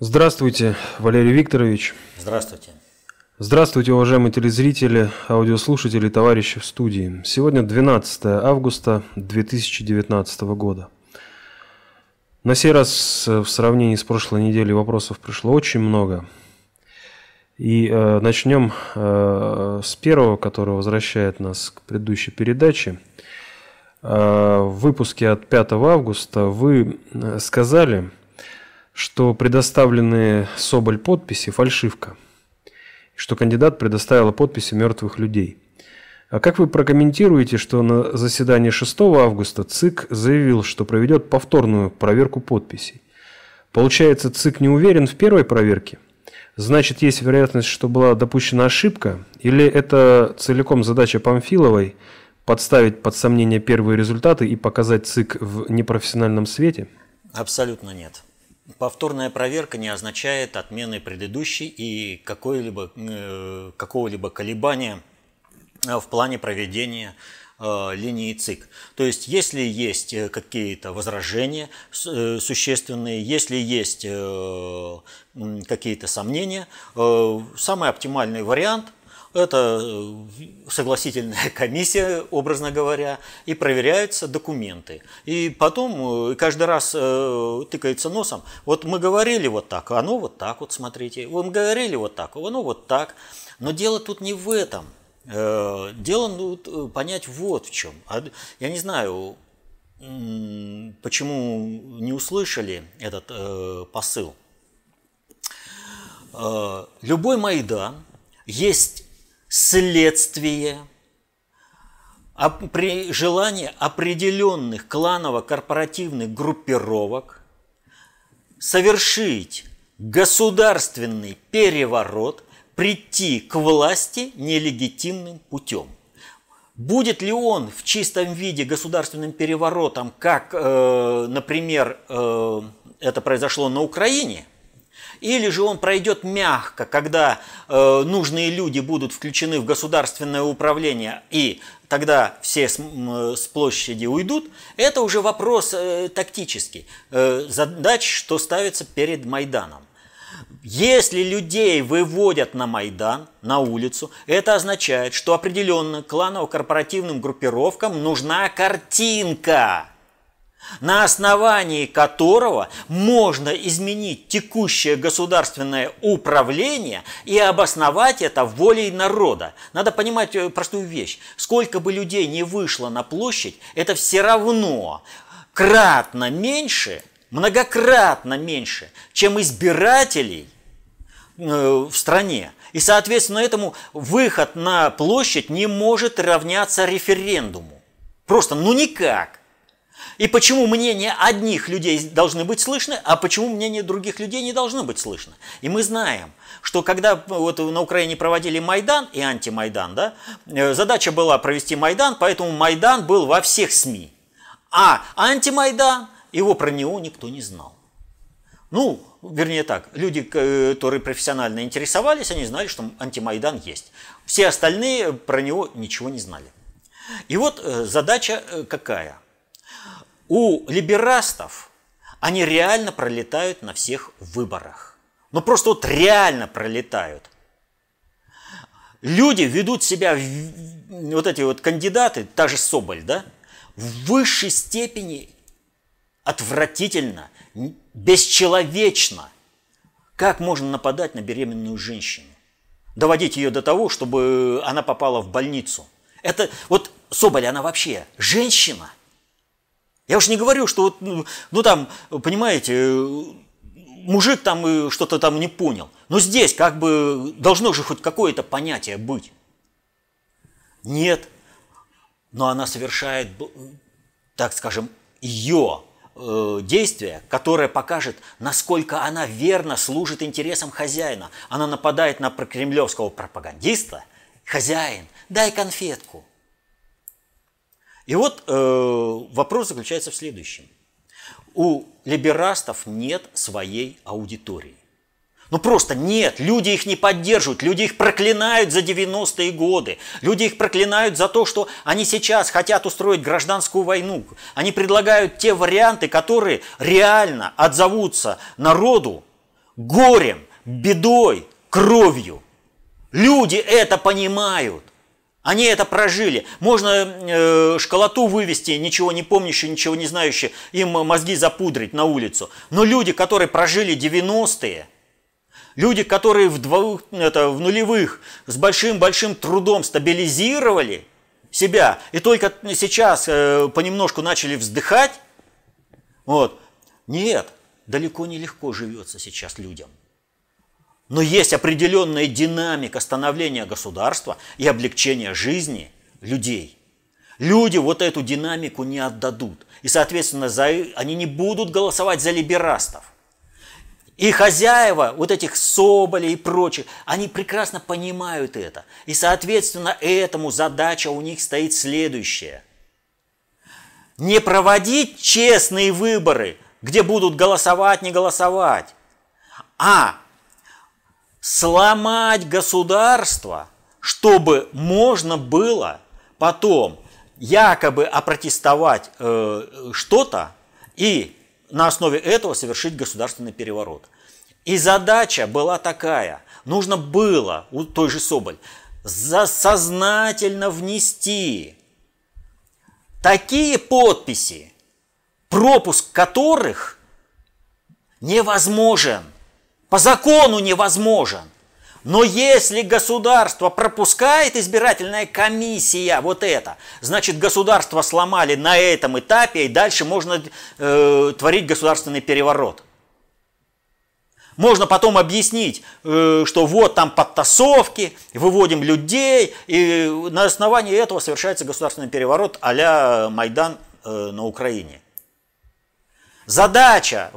Здравствуйте, Валерий Викторович. Здравствуйте. Здравствуйте, уважаемые телезрители, аудиослушатели, товарищи в студии. Сегодня 12 августа 2019 года. На сей раз в сравнении с прошлой неделей вопросов пришло очень много. И э, начнем э, с первого, который возвращает нас к предыдущей передаче. Э, в выпуске от 5 августа вы э, сказали, что предоставленные Соболь подписи – фальшивка, что кандидат предоставила подписи мертвых людей. А как вы прокомментируете, что на заседании 6 августа ЦИК заявил, что проведет повторную проверку подписей? Получается, ЦИК не уверен в первой проверке? Значит, есть вероятность, что была допущена ошибка? Или это целиком задача Памфиловой подставить под сомнение первые результаты и показать ЦИК в непрофессиональном свете? Абсолютно нет. Повторная проверка не означает отмены предыдущей и э, какого-либо колебания э, в плане проведения э, линии ЦИК. То есть, если есть какие-то возражения существенные, если есть какие-то сомнения, самый оптимальный вариант это э, согласительная комиссия, образно говоря, и проверяются документы. И потом э, каждый раз э, тыкается носом. Вот мы говорили вот так, оно вот так вот, смотрите. Мы говорили вот так, оно вот так. Но дело тут не в этом. Дело ну, понять вот в чем. А я не знаю, почему не услышали этот посыл. Любой Майдан есть следствие при желании определенных кланово-корпоративных группировок совершить государственный переворот, прийти к власти нелегитимным путем. Будет ли он в чистом виде государственным переворотом, как, э, например, э, это произошло на Украине – или же он пройдет мягко, когда э, нужные люди будут включены в государственное управление, и тогда все с, с площади уйдут, это уже вопрос э, тактический, э, задач, что ставится перед Майданом. Если людей выводят на Майдан, на улицу, это означает, что определенно кланово-корпоративным группировкам нужна картинка – на основании которого можно изменить текущее государственное управление и обосновать это волей народа. Надо понимать э, простую вещь. Сколько бы людей не вышло на площадь, это все равно кратно меньше, многократно меньше, чем избирателей э, в стране. И, соответственно, этому выход на площадь не может равняться референдуму. Просто, ну никак. И почему мнение одних людей должны быть слышны, а почему мнение других людей не должно быть слышно. И мы знаем, что когда вот на Украине проводили Майдан и антимайдан, да, э, задача была провести Майдан, поэтому Майдан был во всех СМИ. А антимайдан, его про него никто не знал. Ну, вернее так, люди, которые профессионально интересовались, они знали, что антимайдан есть. Все остальные про него ничего не знали. И вот э, задача э, какая – у либерастов они реально пролетают на всех выборах. Ну просто вот реально пролетают. Люди ведут себя, вот эти вот кандидаты, та же Соболь, да, в высшей степени отвратительно, бесчеловечно. Как можно нападать на беременную женщину? Доводить ее до того, чтобы она попала в больницу. Это вот Соболь, она вообще женщина – я уж не говорю, что вот, ну, ну там, понимаете, мужик там что-то там не понял. Но здесь как бы должно же хоть какое-то понятие быть. Нет. Но она совершает, так скажем, ее э, действие, которое покажет, насколько она верно служит интересам хозяина. Она нападает на кремлевского пропагандиста. Хозяин, дай конфетку. И вот э, вопрос заключается в следующем. У либерастов нет своей аудитории. Ну просто нет, люди их не поддерживают, люди их проклинают за 90-е годы, люди их проклинают за то, что они сейчас хотят устроить гражданскую войну. Они предлагают те варианты, которые реально отзовутся народу горем, бедой, кровью. Люди это понимают. Они это прожили. Можно э, школоту вывести, ничего не помнящие, ничего не знающие, им мозги запудрить на улицу. Но люди, которые прожили 90-е, люди, которые в, двух, это, в нулевых с большим-большим трудом стабилизировали себя, и только сейчас э, понемножку начали вздыхать, вот, нет, далеко не легко живется сейчас людям. Но есть определенная динамика становления государства и облегчения жизни людей. Люди вот эту динамику не отдадут. И, соответственно, за, они не будут голосовать за либерастов. И хозяева, вот этих Соболей и прочих, они прекрасно понимают это. И, соответственно, этому задача у них стоит следующая. Не проводить честные выборы, где будут голосовать, не голосовать, а сломать государство, чтобы можно было потом якобы опротестовать э, что-то и на основе этого совершить государственный переворот. И задача была такая. Нужно было у той же Соболь сознательно внести такие подписи, пропуск которых невозможен – по закону невозможен. Но если государство пропускает избирательная комиссия вот это, значит государство сломали на этом этапе, и дальше можно э, творить государственный переворот. Можно потом объяснить, э, что вот там подтасовки, выводим людей, и на основании этого совершается государственный переворот а Майдан э, на Украине. Задача,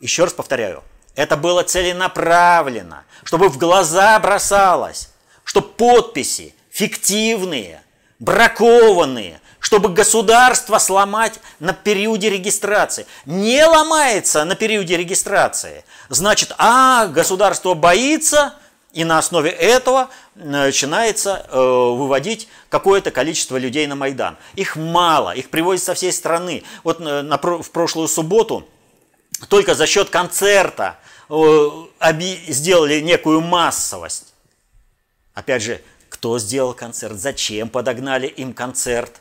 еще раз повторяю, это было целенаправленно, чтобы в глаза бросалось, чтобы подписи фиктивные, бракованные, чтобы государство сломать на периоде регистрации. Не ломается на периоде регистрации. Значит, а, государство боится, и на основе этого начинается э, выводить какое-то количество людей на Майдан. Их мало, их привозят со всей страны. Вот э, на, в прошлую субботу только за счет концерта сделали некую массовость. Опять же, кто сделал концерт, зачем подогнали им концерт?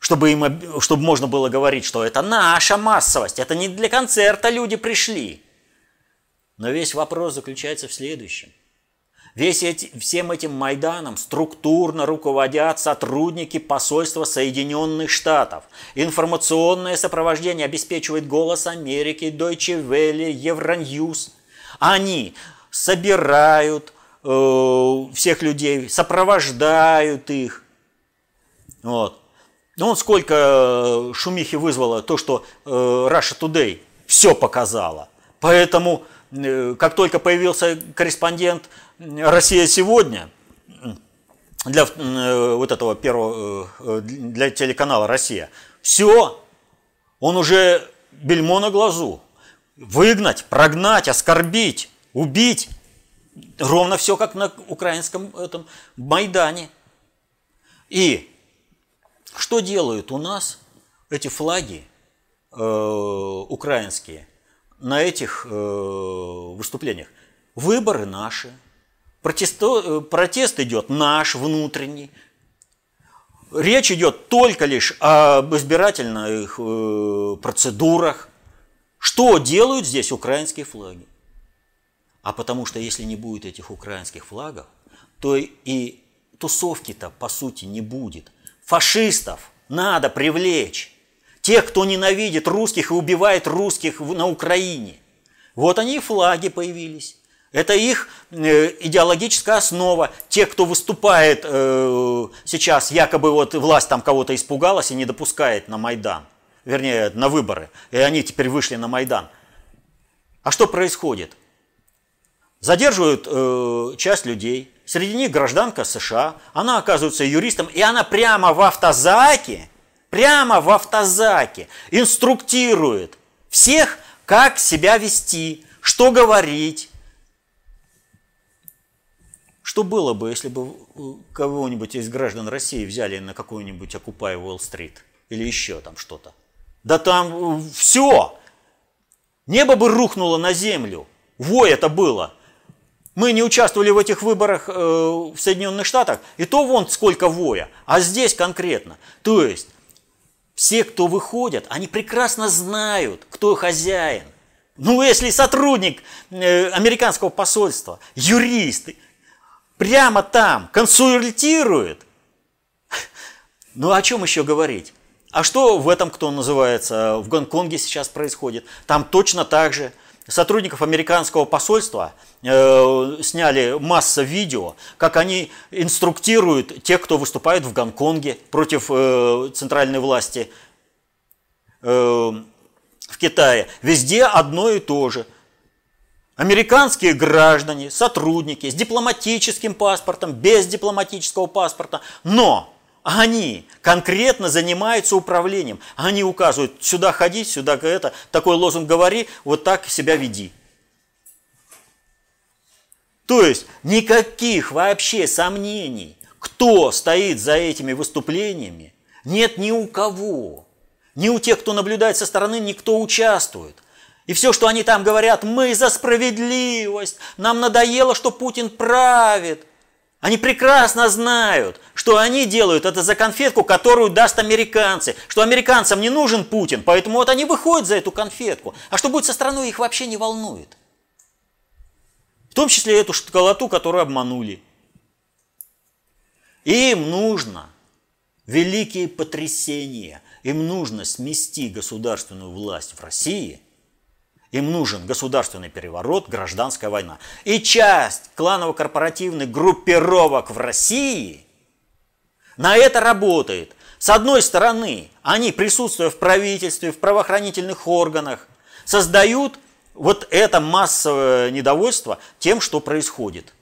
Чтобы, им, чтобы можно было говорить, что это наша массовость, это не для концерта люди пришли. Но весь вопрос заключается в следующем. Весь эти, всем этим Майданом структурно руководят сотрудники посольства Соединенных Штатов. Информационное сопровождение обеспечивает «Голос Америки», Deutsche Welle, Евроньюз. Они собирают э, всех людей, сопровождают их. Вот. Ну, вот сколько э, шумихи вызвало то, что э, Russia Today все показала. Поэтому, как только появился корреспондент Россия сегодня для э, вот этого первого, э, для телеканала Россия, все, он уже бельмо на глазу. Выгнать, прогнать, оскорбить, убить. Ровно все как на украинском этом Майдане. И что делают у нас эти флаги э, украинские на этих э, выступлениях? Выборы наши – Протесто, э, протест идет наш внутренний. Речь идет только лишь об избирательных э, процедурах. Что делают здесь украинские флаги? А потому что если не будет этих украинских флагов, то и тусовки-то по сути не будет. Фашистов надо привлечь. Тех, кто ненавидит русских и убивает русских на Украине. Вот они и флаги появились. Это их э, идеологическая основа. Те, кто выступает э, сейчас, якобы вот власть там кого-то испугалась и не допускает на Майдан, вернее, на выборы, и они теперь вышли на Майдан. А что происходит? Задерживают э, часть людей, среди них гражданка США, она оказывается юристом, и она прямо в автозаке, прямо в автозаке инструктирует всех, как себя вести, что говорить, что было бы, если бы кого-нибудь из граждан России взяли на какую-нибудь Окупай Уолл-стрит или еще там что-то? Да там все! Небо бы рухнуло на землю. Вой это было. Мы не участвовали в этих выборах э, в Соединенных Штатах, и то вон сколько воя. А здесь конкретно. То есть, все, кто выходят, они прекрасно знают, кто хозяин. Ну, если сотрудник э, американского посольства, юрист, прямо там консультирует, ну о чем еще говорить? А что в этом, кто называется, в Гонконге сейчас происходит? Там точно так же. Сотрудников американского посольства э, сняли масса видео, как они инструктируют тех, кто выступает в Гонконге против э, центральной власти э, в Китае. Везде одно и то же. Американские граждане, сотрудники с дипломатическим паспортом, без дипломатического паспорта, но они конкретно занимаются управлением. Они указывают, сюда ходи, сюда это, такой лозунг говори, вот так себя веди. То есть никаких вообще сомнений, кто стоит за этими выступлениями, нет ни у кого. Ни у тех, кто наблюдает со стороны, никто участвует. И все, что они там говорят, мы за справедливость, нам надоело, что Путин правит. Они прекрасно знают, что они делают это за конфетку, которую даст американцы. Что американцам не нужен Путин, поэтому вот они выходят за эту конфетку. А что будет со страной, их вообще не волнует. В том числе эту шоколату, которую обманули. Им нужно великие потрясения. Им нужно смести государственную власть в России – им нужен государственный переворот, гражданская война. И часть кланово-корпоративных группировок в России на это работает. С одной стороны, они, присутствуя в правительстве, в правоохранительных органах, создают вот это массовое недовольство тем, что происходит.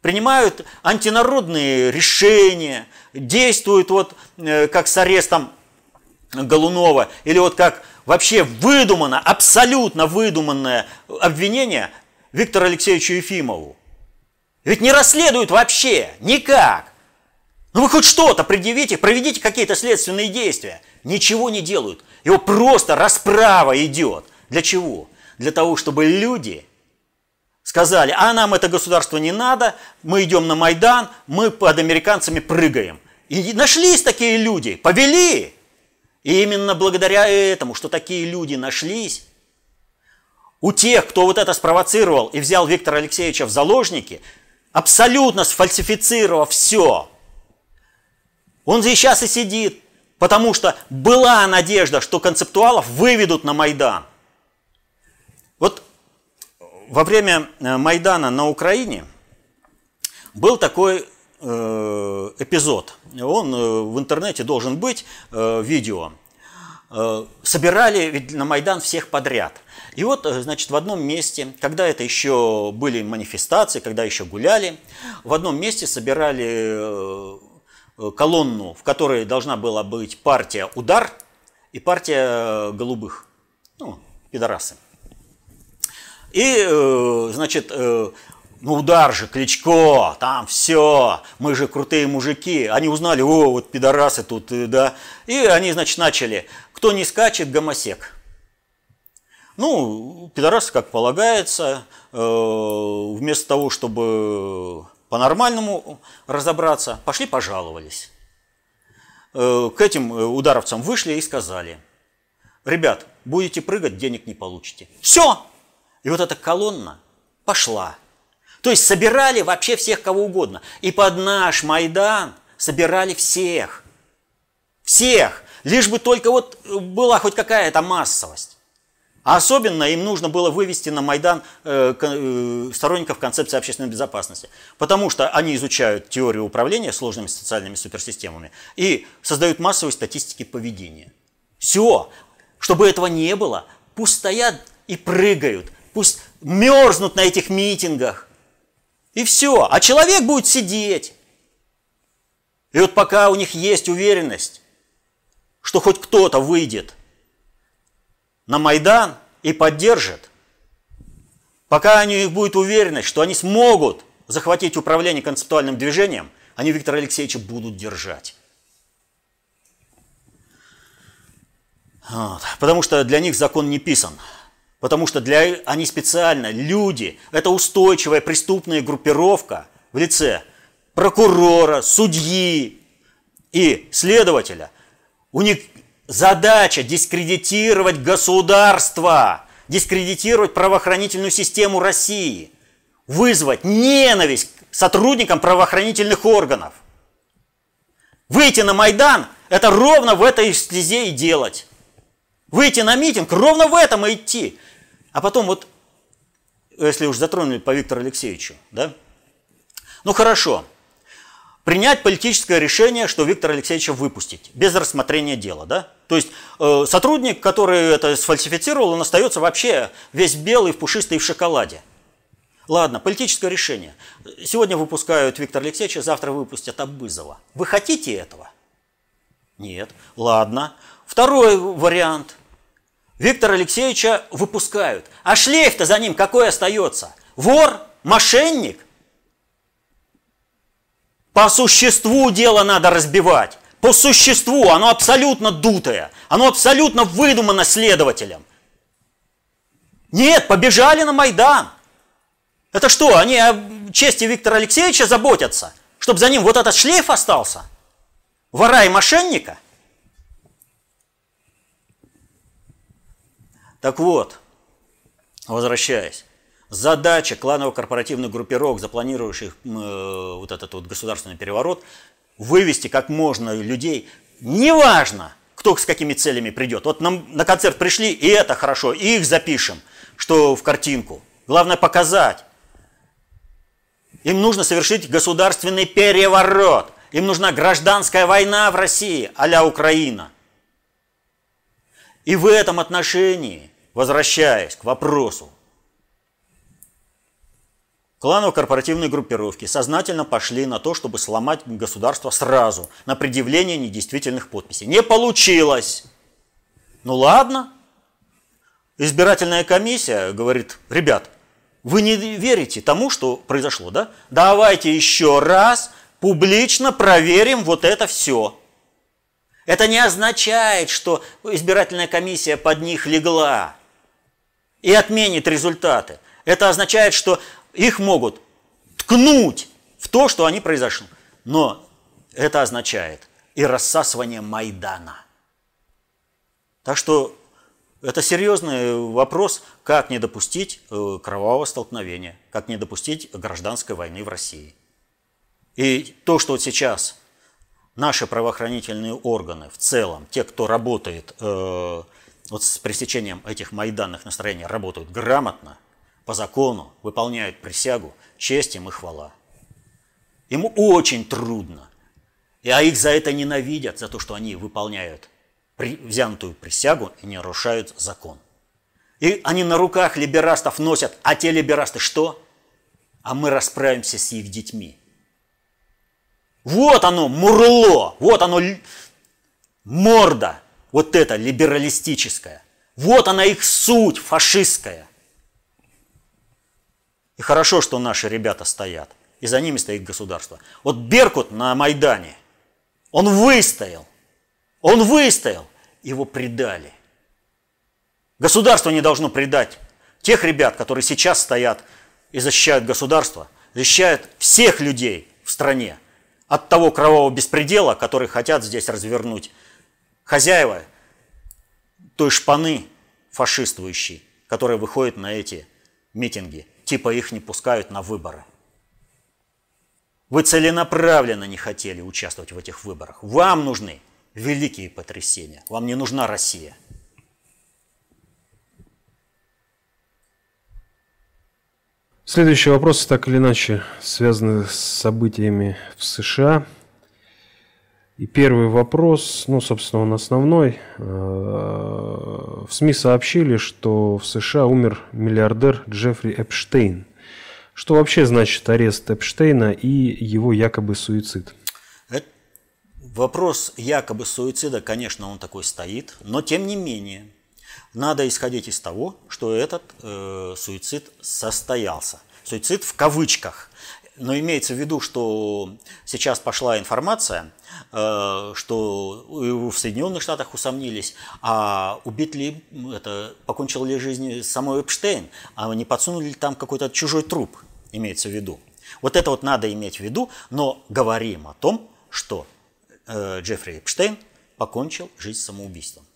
Принимают антинародные решения, действуют вот э, как с арестом Голунова, или вот как вообще выдумано, абсолютно выдуманное обвинение Виктору Алексеевичу Ефимову. Ведь не расследуют вообще, никак. Ну вы хоть что-то предъявите, проведите какие-то следственные действия. Ничего не делают. Его просто расправа идет. Для чего? Для того, чтобы люди сказали, а нам это государство не надо, мы идем на Майдан, мы под американцами прыгаем. И нашлись такие люди, повели. И именно благодаря этому, что такие люди нашлись, у тех, кто вот это спровоцировал и взял Виктора Алексеевича в заложники, абсолютно сфальсифицировав все, он здесь сейчас и сидит, потому что была надежда, что концептуалов выведут на Майдан. Вот во время э, Майдана на Украине был такой эпизод. Он э, в интернете должен быть, э, видео. Собирали ведь на Майдан всех подряд. И вот, значит, в одном месте, когда это еще были манифестации, когда еще гуляли, в одном месте собирали колонну, в которой должна была быть партия «Удар» и партия «Голубых», ну, пидорасы. И, значит, ну удар же, Кличко, там все, мы же крутые мужики. Они узнали, о, вот пидорасы тут, э, да. И они, значит, начали, кто не скачет, гомосек. Ну, пидорасы, как полагается, э, вместо того, чтобы по-нормальному разобраться, пошли пожаловались. Э, к этим ударовцам вышли и сказали, ребят, будете прыгать, денег не получите. Все! И вот эта колонна пошла. То есть собирали вообще всех кого угодно. И под наш Майдан собирали всех. Всех. Лишь бы только вот была хоть какая-то массовость. А особенно им нужно было вывести на Майдан э, э, сторонников концепции общественной безопасности. Потому что они изучают теорию управления сложными социальными суперсистемами и создают массовые статистики поведения. Все. Чтобы этого не было, пусть стоят и прыгают, пусть мерзнут на этих митингах, и все. А человек будет сидеть. И вот пока у них есть уверенность, что хоть кто-то выйдет на Майдан и поддержит, пока у них будет уверенность, что они смогут захватить управление концептуальным движением, они Виктора Алексеевича будут держать. Вот. Потому что для них закон не писан. Потому что для, они специально, люди, это устойчивая преступная группировка в лице прокурора, судьи и следователя. У них задача дискредитировать государство, дискредитировать правоохранительную систему России, вызвать ненависть к сотрудникам правоохранительных органов. Выйти на Майдан – это ровно в этой стезе и делать. Выйти на митинг – ровно в этом и идти. А потом вот, если уж затронули по Виктору Алексеевичу, да? Ну хорошо, принять политическое решение, что Виктора Алексеевича выпустить, без рассмотрения дела, да? То есть э, сотрудник, который это сфальсифицировал, он остается вообще весь белый, в пушистый в шоколаде. Ладно, политическое решение. Сегодня выпускают Виктора Алексеевича, завтра выпустят Абызова. Вы хотите этого? Нет. Ладно. Второй вариант. Виктора Алексеевича выпускают. А шлейф-то за ним какой остается? Вор? Мошенник? По существу дело надо разбивать. По существу оно абсолютно дутое. Оно абсолютно выдумано следователем. Нет, побежали на Майдан. Это что, они о чести Виктора Алексеевича заботятся? Чтобы за ним вот этот шлейф остался? Вора и мошенника? Так вот, возвращаясь. Задача кланово-корпоративных группировок, запланировавших э, вот этот вот государственный переворот, вывести как можно людей, неважно, кто с какими целями придет. Вот нам на концерт пришли, и это хорошо, и их запишем, что в картинку. Главное показать. Им нужно совершить государственный переворот. Им нужна гражданская война в России, а Украина. И в этом отношении, возвращаясь к вопросу, Кланово-корпоративные группировки сознательно пошли на то, чтобы сломать государство сразу, на предъявление недействительных подписей. Не получилось. Ну ладно. Избирательная комиссия говорит, ребят, вы не верите тому, что произошло, да? Давайте еще раз публично проверим вот это все. Это не означает, что избирательная комиссия под них легла и отменит результаты. Это означает, что их могут ткнуть в то, что они произошли. Но это означает и рассасывание Майдана. Так что это серьезный вопрос, как не допустить э, кровавого столкновения, как не допустить гражданской войны в России. И то, что вот сейчас наши правоохранительные органы в целом, те, кто работает э, вот с пресечением этих майданных настроений, работают грамотно, по закону, выполняют присягу, честь им и хвала. Ему очень трудно. И, а их за это ненавидят, за то, что они выполняют при, взятую присягу и не нарушают закон. И они на руках либерастов носят, а те либерасты что? А мы расправимся с их детьми. Вот оно, мурло, вот оно, морда, вот это либералистическая. Вот она их суть фашистская. И хорошо, что наши ребята стоят, и за ними стоит государство. Вот Беркут на Майдане, он выстоял, он выстоял, его предали. Государство не должно предать тех ребят, которые сейчас стоят и защищают государство, защищают всех людей в стране от того кровавого беспредела, который хотят здесь развернуть хозяева той шпаны фашистующей, которая выходит на эти митинги, типа их не пускают на выборы. Вы целенаправленно не хотели участвовать в этих выборах. Вам нужны великие потрясения. Вам не нужна Россия. Следующий вопрос, так или иначе, связаны с событиями в США. И первый вопрос, ну, собственно, он основной. Э, в СМИ сообщили, что в США умер миллиардер Джеффри Эпштейн. Что вообще значит арест Эпштейна и его якобы суицид? Это вопрос якобы суицида, конечно, он такой стоит, но тем не менее – надо исходить из того, что этот э, суицид состоялся. Суицид в кавычках. Но имеется в виду, что сейчас пошла информация, э, что в Соединенных Штатах усомнились, а убит ли, это, покончил ли жизнь самой Эпштейн, а не подсунули ли там какой-то чужой труп, имеется в виду. Вот это вот надо иметь в виду, но говорим о том, что э, Джеффри Эпштейн покончил жизнь самоубийством.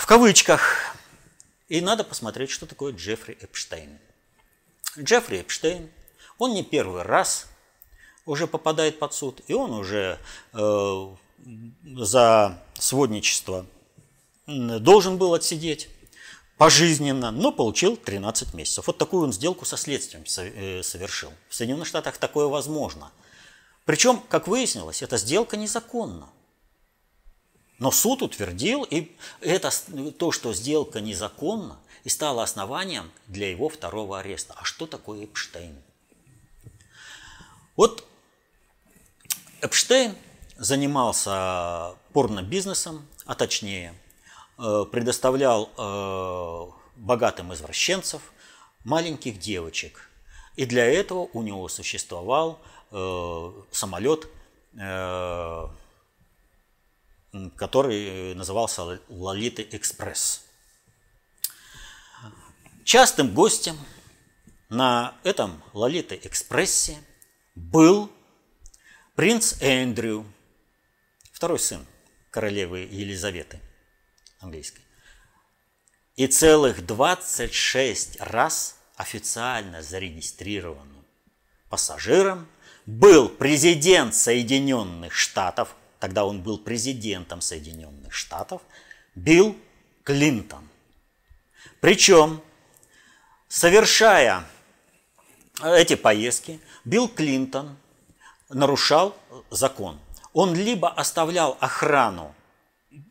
В кавычках. И надо посмотреть, что такое Джеффри Эпштейн. Джеффри Эпштейн, он не первый раз уже попадает под суд, и он уже э, за сводничество должен был отсидеть пожизненно, но получил 13 месяцев. Вот такую он сделку со следствием э, совершил. В Соединенных Штатах такое возможно. Причем, как выяснилось, эта сделка незаконна. Но суд утвердил, и это то, что сделка незаконна, и стало основанием для его второго ареста. А что такое Эпштейн? Вот Эпштейн занимался порно-бизнесом, а точнее э, предоставлял э, богатым извращенцев маленьких девочек. И для этого у него существовал э, самолет который назывался Лолиты Экспресс. Частым гостем на этом Лолиты Экспрессе был принц Эндрю, второй сын королевы Елизаветы английской. И целых 26 раз официально зарегистрированным пассажиром был президент Соединенных Штатов тогда он был президентом Соединенных Штатов, Билл Клинтон. Причем, совершая эти поездки, Билл Клинтон нарушал закон. Он либо оставлял охрану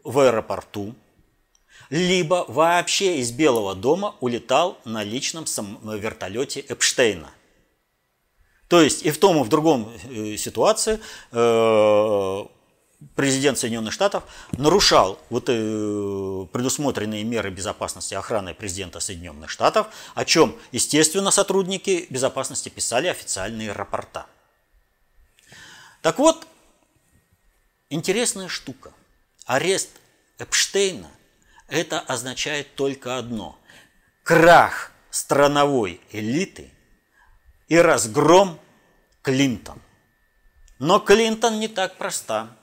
в аэропорту, либо вообще из Белого дома улетал на личном вертолете Эпштейна. То есть и в том, и в другом э, ситуации э, президент Соединенных Штатов нарушал вот, э, предусмотренные меры безопасности охраны президента Соединенных Штатов, о чем, естественно, сотрудники безопасности писали официальные рапорта. Так вот, интересная штука. Арест Эпштейна – это означает только одно – крах страновой элиты и разгром Клинтон. Но Клинтон не так проста.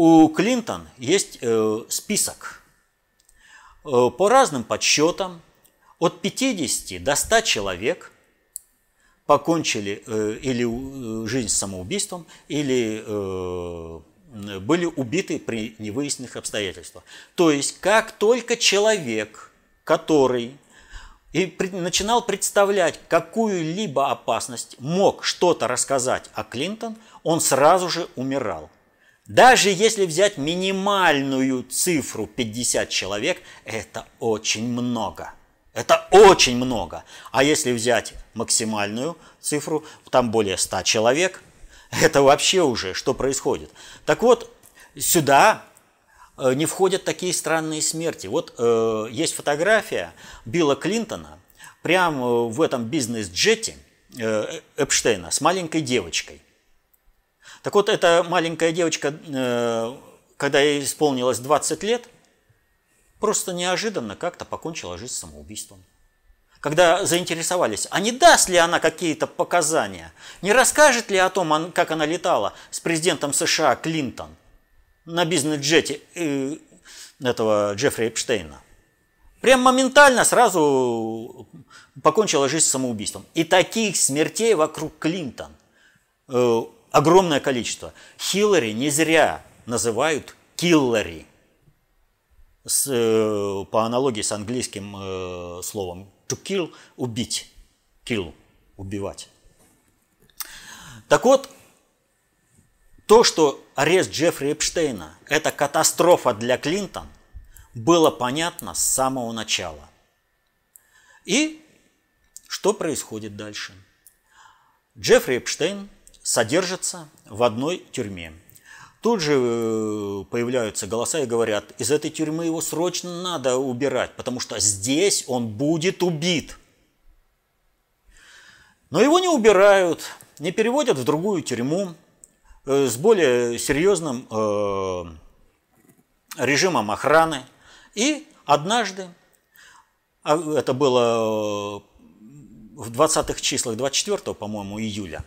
У Клинтон есть э, список. Э, по разным подсчетам от 50 до 100 человек покончили э, или жизнь самоубийством, или были убиты при невыясненных обстоятельствах. То есть, как только человек, который и начинал представлять какую-либо опасность, мог что-то рассказать о Клинтон, он сразу же умирал. Даже если взять минимальную цифру 50 человек, это очень много. Это очень много. А если взять максимальную цифру, там более 100 человек, это вообще уже что происходит. Так вот, сюда э, не входят такие странные смерти. Вот э, есть фотография Билла Клинтона прямо в этом бизнес-джете э, Эпштейна с маленькой девочкой. Так вот, эта маленькая девочка, э, когда ей исполнилось 20 лет, просто неожиданно как-то покончила жизнь самоубийством. Когда заинтересовались, а не даст ли она какие-то показания, не расскажет ли о том, как она летала с президентом США Клинтон на бизнес-джете э, этого Джеффри Эпштейна. Прям моментально сразу покончила жизнь самоубийством. И таких смертей вокруг Клинтон э, огромное количество. Хиллари не зря называют киллари. С, э, по аналогии с английским э, словом to kill – убить. Kill – убивать. Так вот, то, что арест Джеффри Эпштейна – это катастрофа для Клинтон, было понятно с самого начала. И что происходит дальше? Джеффри Эпштейн содержится в одной тюрьме. Тут же э, появляются голоса и говорят, из этой тюрьмы его срочно надо убирать, потому что здесь он будет убит. Но его не убирают, не переводят в другую тюрьму э, с более серьезным э, режимом охраны. И однажды, а это было в 20-х числах 24, по-моему, июля,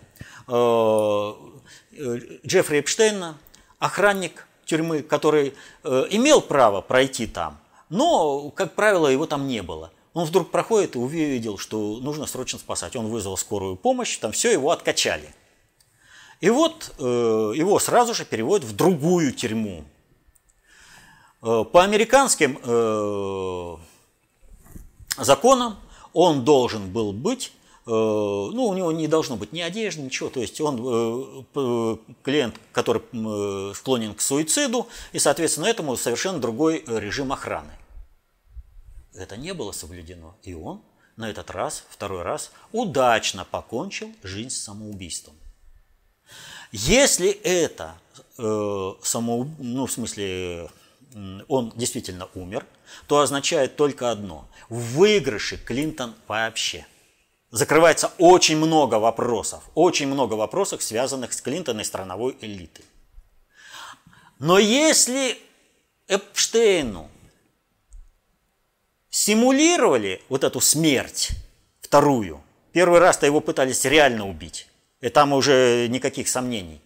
Джеффри Эпштейна, охранник тюрьмы, который имел право пройти там, но, как правило, его там не было – он вдруг проходит и увидел, что нужно срочно спасать. Он вызвал скорую помощь, там все, его откачали. И вот э, его сразу же переводят в другую тюрьму. Э, по американским э, законам он должен был быть, э, ну, у него не должно быть ни одежды, ничего. То есть он э, клиент, который э, склонен к суициду, и, соответственно, этому совершенно другой режим охраны это не было соблюдено. И он на этот раз, второй раз, удачно покончил жизнь самоубийством. Если это э, само, ну, в смысле, он действительно умер, то означает только одно. В выигрыше Клинтон вообще. Закрывается очень много вопросов, очень много вопросов, связанных с Клинтон и страновой элитой. Но если Эпштейну симулировали вот эту смерть вторую. Первый раз-то его пытались реально убить. И там уже никаких сомнений.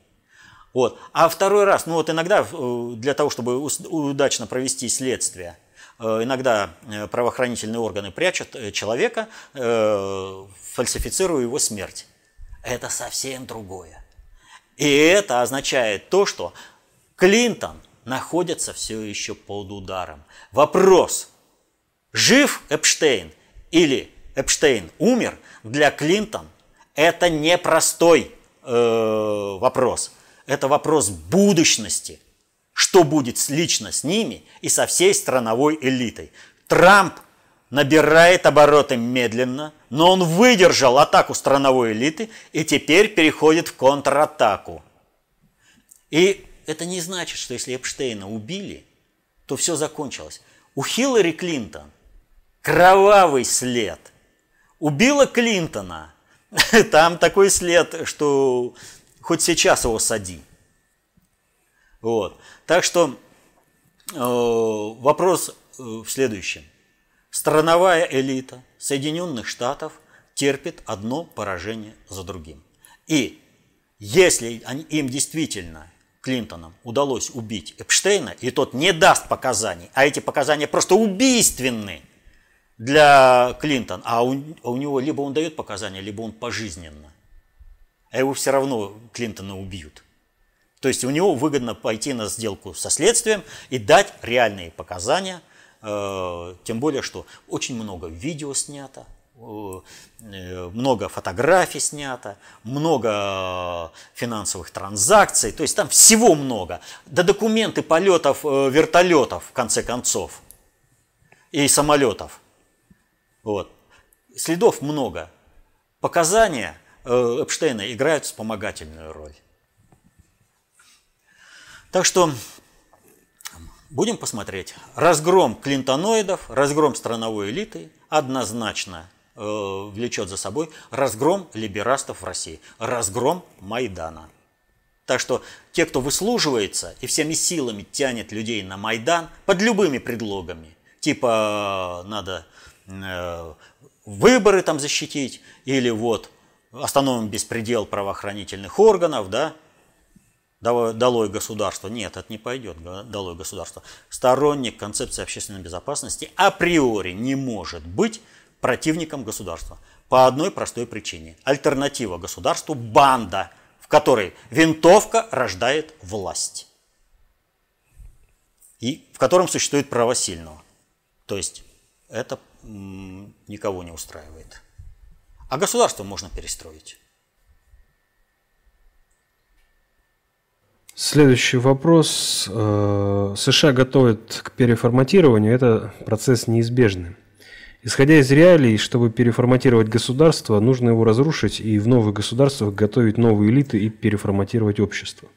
Вот. А второй раз, ну вот иногда э, для того, чтобы удачно провести следствие, иногда э, правоохранительные органы прячут человека, фальсифицируя его смерть. Это совсем другое. И это означает то, что Клинтон находится все еще под ударом. Вопрос – Жив Эпштейн или Эпштейн умер, для Клинтон это непростой э, вопрос. Это вопрос будущности. Что будет лично с ними и со всей страновой элитой. Трамп набирает обороты медленно, но он выдержал атаку страновой элиты и теперь переходит в контратаку. И это не значит, что если Эпштейна убили, то все закончилось. У Хиллари Клинтон кровавый след. Убила Клинтона. Там такой след, что хоть сейчас его сади. Вот. Так что э, вопрос э, в следующем. Страновая элита Соединенных Штатов терпит одно поражение за другим. И если они, им действительно, Клинтонам, удалось убить Эпштейна, и тот не даст показаний, а эти показания просто убийственные – для Клинтон, а у, а у него либо он дает показания, либо он пожизненно. А его все равно Клинтона убьют. То есть у него выгодно пойти на сделку со следствием и дать реальные показания, э, тем более, что очень много видео снято, э, много фотографий снято, много финансовых транзакций, то есть там всего много. Да документы полетов э, вертолетов, в конце концов, и самолетов – вот. Следов много. Показания Эпштейна играют вспомогательную роль. Так что будем посмотреть. Разгром клинтоноидов, разгром страновой элиты однозначно э, влечет за собой разгром либерастов в России, разгром Майдана. Так что те, кто выслуживается и всеми силами тянет людей на Майдан под любыми предлогами, типа надо Э, выборы там защитить, или вот остановим беспредел правоохранительных органов, да, долой государство. Нет, это не пойдет, долой государство. Сторонник концепции общественной безопасности априори не может быть противником государства. По одной простой причине. Альтернатива государству – банда, в которой винтовка рождает власть. И в котором существует право сильного. То есть это никого не устраивает. А государство можно перестроить. Следующий вопрос. Э, США готовят к переформатированию. Это процесс неизбежный. Исходя из реалий, чтобы переформатировать государство, нужно его разрушить и в новых государствах готовить новые элиты и переформатировать общество.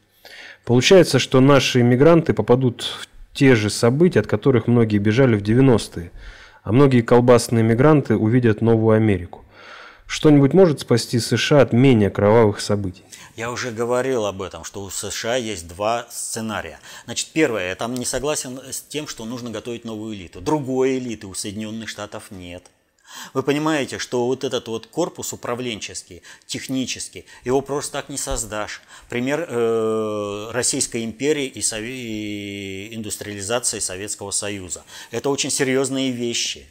Получается, что наши иммигранты попадут в те же события, от которых многие бежали в 90-е – а многие колбасные мигранты увидят новую Америку. Что-нибудь может спасти США от менее кровавых событий? Я уже говорил об этом, что у США есть два сценария. Значит, первое, я там не согласен с тем, что нужно готовить новую элиту. Другой элиты у Соединенных Штатов нет. Вы понимаете, что вот этот вот корпус управленческий, технический, его просто так не создашь. Пример э, Российской империи и, сове... и индустриализации Советского Союза. Это очень серьезные вещи.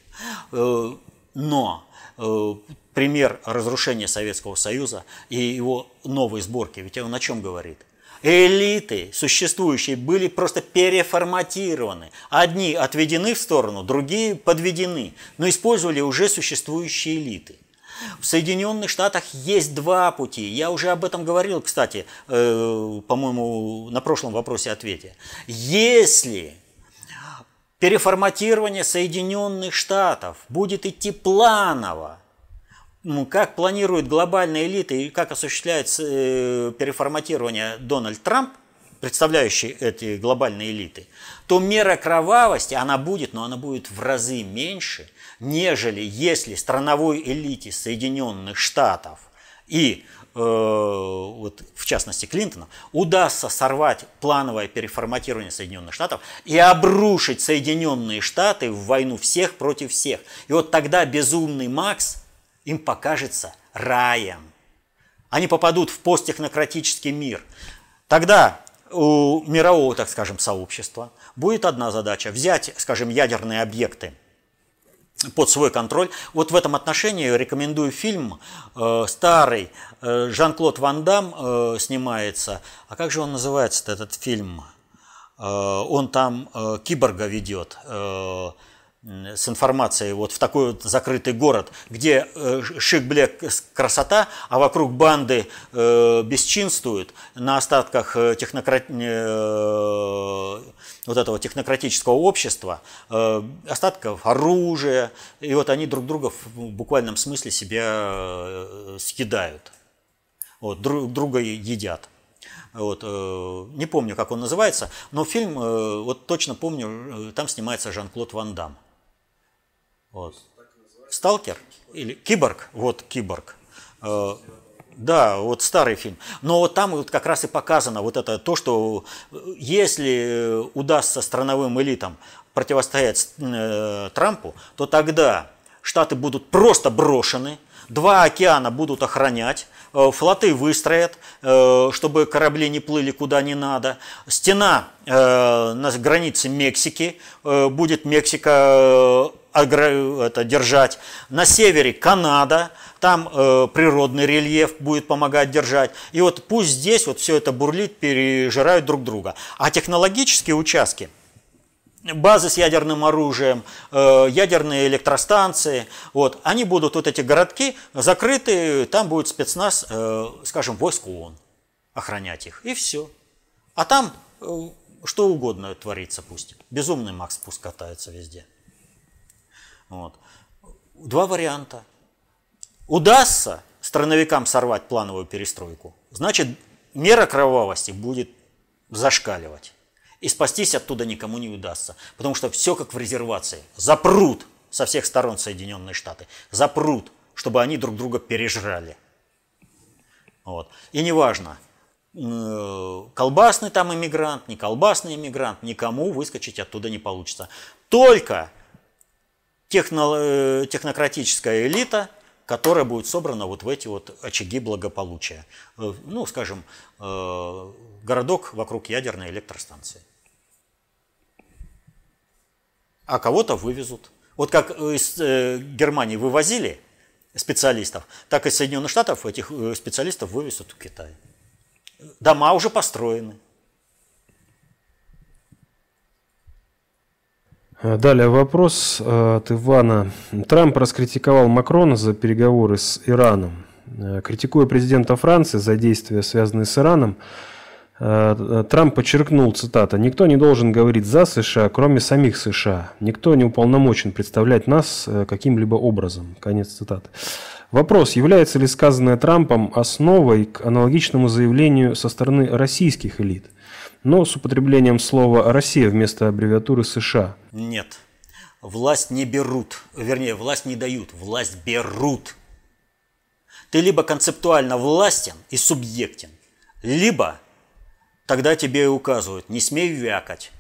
Э, но э, пример разрушения Советского Союза и его новой сборки, ведь он о чем говорит? элиты существующие были просто переформатированы. Одни отведены в сторону, другие подведены, но использовали уже существующие элиты. В Соединенных Штатах есть два пути. Я уже об этом говорил, кстати, э, по-моему, на прошлом вопросе-ответе. Если переформатирование Соединенных Штатов будет идти планово, как планирует глобальная элита и как осуществляет э, переформатирование Дональд Трамп, представляющий эти глобальные элиты, то мера кровавости, она будет, но она будет в разы меньше, нежели если страновой элите Соединенных Штатов и э, вот, в частности Клинтона, удастся сорвать плановое переформатирование Соединенных Штатов и обрушить Соединенные Штаты в войну всех против всех. И вот тогда безумный Макс – им покажется раем. Они попадут в посттехнократический мир. Тогда у мирового, так скажем, сообщества будет одна задача – взять, скажем, ядерные объекты под свой контроль. Вот в этом отношении рекомендую фильм э, старый, э, Жан-Клод Ван Дам э, снимается. А как же он называется этот фильм? Э, он там э, киборга ведет. Э, с информацией вот в такой вот закрытый город, где э, шик-блек красота, а вокруг банды э, бесчинствуют на остатках э, технократ... вот этого технократического общества, остатков оружия, и вот они друг друга в буквальном смысле себя съедают, вот, друг друга едят. Вот, не помню, как он называется, но фильм, вот точно помню, там снимается Жан-Клод Ван Дам. Вот. Сталкер или Киборг, вот Киборг. Э, да, вот старый фильм. Но вот там вот как раз и показано вот это то, что э, если удастся страновым элитам противостоять э, Трампу, то тогда Штаты будут просто брошены, два океана будут охранять, э, флоты выстроят, э, чтобы корабли не плыли куда не надо. Стена на границе Мексики, будет Мексика это держать. На севере Канада, там э, природный рельеф будет помогать держать. И вот пусть здесь вот все это бурлит, пережирают друг друга. А технологические участки, базы с ядерным оружием, э, ядерные электростанции, вот, они будут, вот эти городки закрыты, там будет спецназ, э, скажем, войск ООН охранять их, и все. А там э, что угодно творится пусть. Безумный Макс пусть катается везде. Вот. Два варианта. Удастся страновикам сорвать плановую перестройку, значит мера кровавости будет зашкаливать. И спастись оттуда никому не удастся. Потому что все как в резервации. Запрут со всех сторон Соединенные Штаты. Запрут, чтобы они друг друга пережрали. Вот. И неважно, колбасный там иммигрант, не колбасный иммигрант, никому выскочить оттуда не получится. Только техно, э, технократическая элита, которая будет собрана вот в эти вот очаги благополучия. Э, ну, скажем, э, городок вокруг ядерной электростанции. А кого-то вывезут. Вот как из Германии вывозили специалистов, так и из Соединенных Штатов этих специалистов вывезут в Китай. Дома уже построены. Э, далее вопрос э, от Ивана. Трамп раскритиковал Макрона за переговоры с Ираном. Э, критикуя президента Франции за действия, связанные с Ираном, Трамп подчеркнул, цитата, «Никто не должен говорить за США, кроме самих США. Никто не уполномочен представлять нас каким-либо образом». Конец цитаты. Вопрос, является ли сказанное Трампом основой к аналогичному заявлению со стороны российских элит – но с употреблением слова «Россия» вместо аббревиатуры США. Нет. Власть не берут, вернее, власть не дают, власть берут. Ты либо концептуально властен и субъектен, либо тогда тебе указывают, не смей вякать.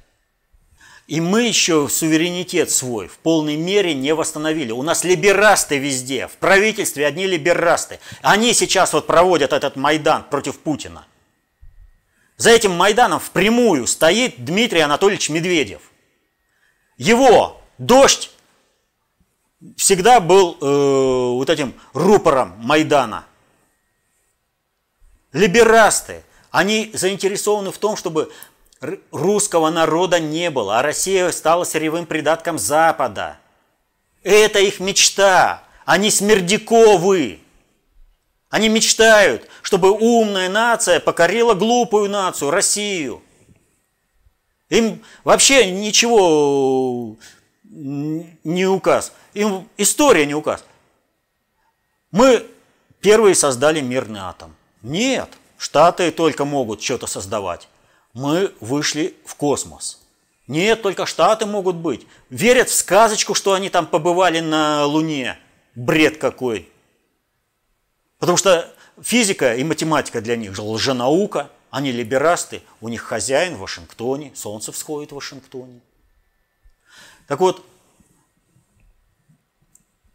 И мы еще суверенитет свой в полной мере не восстановили. У нас либерасты везде, в правительстве одни либерасты. Они сейчас вот проводят этот Майдан против Путина. За этим Майданом впрямую стоит Дмитрий Анатольевич Медведев. Его дождь всегда был э, вот этим рупором Майдана. Либерасты, они заинтересованы в том, чтобы русского народа не было, а Россия стала сырьевым придатком Запада. Это их мечта. Они смердяковы. Они мечтают, чтобы умная нация покорила глупую нацию, Россию. Им вообще ничего не указ. Им история не указ. Мы первые создали мирный атом. Нет, Штаты только могут что-то создавать мы вышли в космос. Нет, только Штаты могут быть. Верят в сказочку, что они там побывали на Луне. Бред какой. Потому что физика и математика для них лженаука. Они либерасты, у них хозяин в Вашингтоне, солнце всходит в Вашингтоне. Так вот,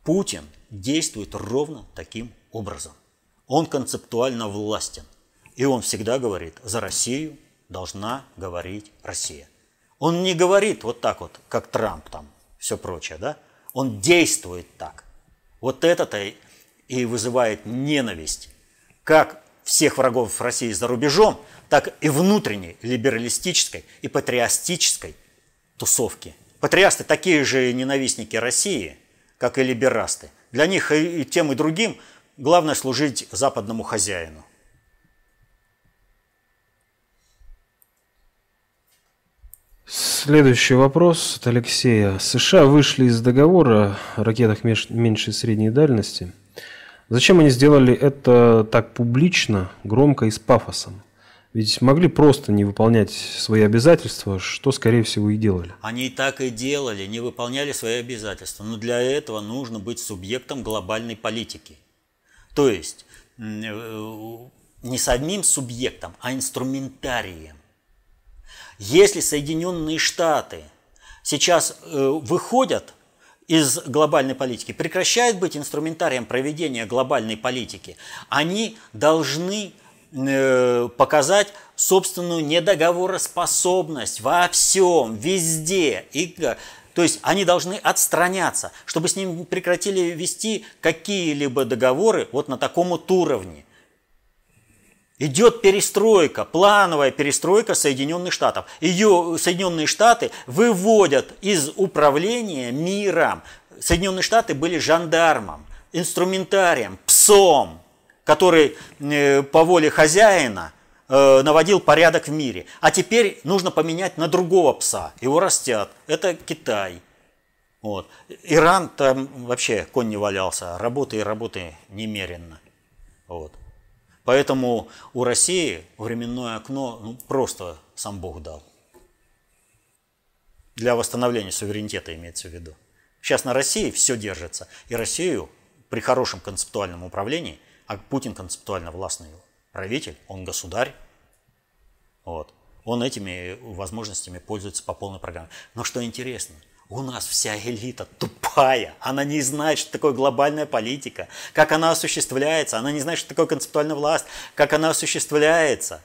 Путин действует ровно таким образом. Он концептуально властен. И он всегда говорит за Россию, должна говорить Россия. Он не говорит вот так вот, как Трамп там, все прочее, да? Он действует так. Вот это-то и вызывает ненависть как всех врагов России за рубежом, так и внутренней либералистической и патриастической тусовки. Патриасты такие же ненавистники России, как и либерасты. Для них и тем, и другим главное служить западному хозяину. Следующий вопрос от Алексея. США вышли из договора о ракетах меньшей и средней дальности. Зачем они сделали это так публично, громко и с пафосом? Ведь могли просто не выполнять свои обязательства, что, скорее всего, и делали. Они так и делали, не выполняли свои обязательства. Но для этого нужно быть субъектом глобальной политики. То есть э, не самим субъектом, а инструментарием. Если Соединенные Штаты сейчас э, выходят из глобальной политики, прекращают быть инструментарием проведения глобальной политики, они должны э, показать собственную недоговороспособность во всем, везде. И, то есть они должны отстраняться, чтобы с ними прекратили вести какие-либо договоры вот на таком вот уровне. Идет перестройка, плановая перестройка Соединенных Штатов. Ее Соединенные Штаты выводят из управления миром. Соединенные Штаты были жандармом, инструментарием, псом, который э, по воле хозяина э, наводил порядок в мире. А теперь нужно поменять на другого пса. Его растят. Это Китай. Вот. Иран там вообще конь не валялся. Работы и работы немеренно. Вот. Поэтому у России временное окно ну, просто сам Бог дал. Для восстановления суверенитета имеется в виду. Сейчас на России все держится. И Россию при хорошем концептуальном управлении, а Путин концептуально властный правитель, он государь, вот, он этими возможностями пользуется по полной программе. Но что интересно – у нас вся элита тупая. Она не знает, что такое глобальная политика, как она осуществляется. Она не знает, что такое концептуальная власть, как она осуществляется.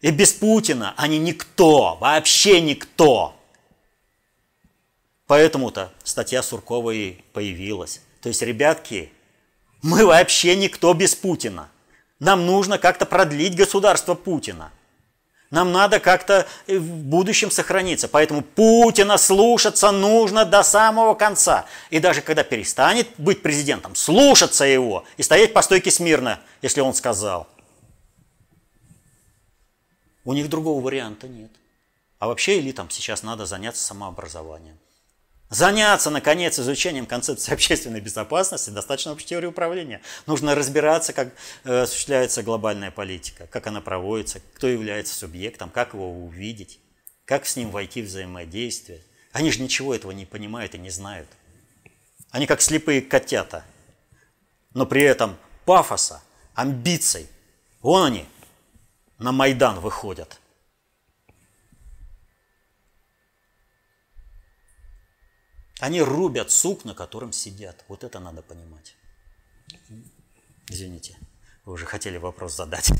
И без Путина они никто, вообще никто. Поэтому-то статья Суркова и появилась. То есть, ребятки, мы вообще никто без Путина. Нам нужно как-то продлить государство Путина. Нам надо как-то в будущем сохраниться. Поэтому Путина слушаться нужно до самого конца. И даже когда перестанет быть президентом, слушаться его и стоять по стойке смирно, если он сказал. У них другого варианта нет. А вообще элитам сейчас надо заняться самообразованием. Заняться, наконец, изучением концепции общественной безопасности, достаточно общей теории управления. Нужно разбираться, как э, осуществляется глобальная политика, как она проводится, кто является субъектом, как его увидеть, как с ним войти в взаимодействие. Они же ничего этого не понимают и не знают. Они как слепые котята. но при этом пафоса, амбиций. Вон они на Майдан выходят. Они рубят сук, на котором сидят. Вот это надо понимать. Извините, вы уже хотели вопрос задать.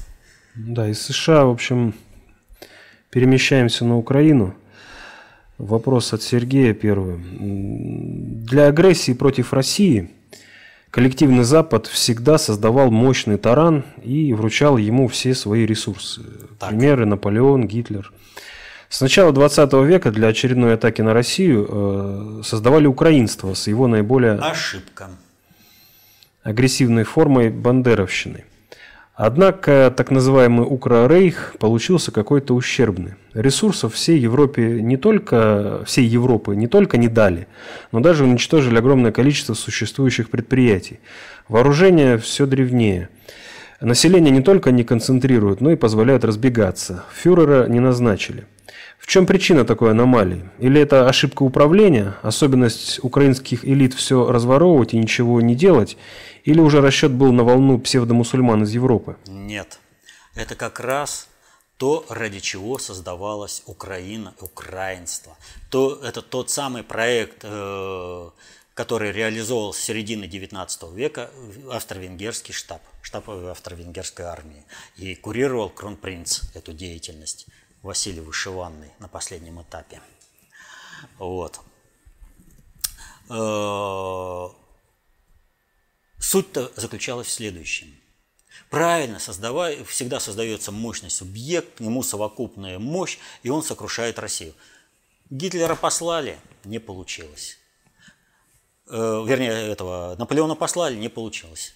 Да, из США, в общем, перемещаемся на Украину. Вопрос от Сергея первый. Для агрессии против России коллективный Запад всегда создавал мощный таран и вручал ему все свои ресурсы. Так. Примеры Наполеон, Гитлер. С начала 20 века для очередной атаки на Россию э, создавали украинство с его наиболее... Ошибка. Агрессивной формой бандеровщины. Однако так называемый Укрорейх получился какой-то ущербный. Ресурсов всей Европе не только, всей Европы не только не дали, но даже уничтожили огромное количество существующих предприятий. Вооружение все древнее. Население не только не концентрируют, но и позволяют разбегаться. Фюрера не назначили. В чем причина такой аномалии? Или это ошибка управления, особенность украинских элит все разворовывать и ничего не делать? Или уже расчет был на волну псевдомусульман из Европы? Нет. Это как раз то, ради чего создавалась Украина, украинство. То, это тот самый проект, э, который реализовывался с середины XIX века, австро-венгерский штаб, штаб австро-венгерской армии. И курировал кронпринц эту деятельность. Василий Вышиванный на последнем этапе. Вот. Э, суть-то заключалась в следующем. Правильно, создавая, всегда создается мощный субъект, к нему совокупная мощь, и он сокрушает Россию. Гитлера послали, не получилось. Э, вернее, этого Наполеона послали, не получилось.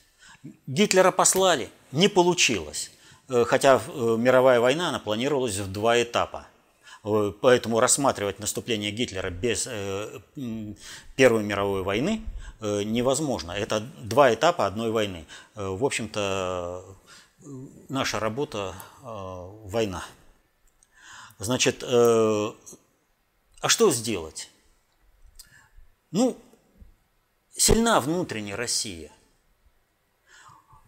Гитлера послали, не получилось. Э, хотя э, мировая война, она планировалась в два этапа. Э, поэтому рассматривать наступление Гитлера без Первой мировой войны невозможно. Это два этапа одной войны. В общем-то, наша работа – война. Значит, а что сделать? Ну, сильна внутренняя Россия –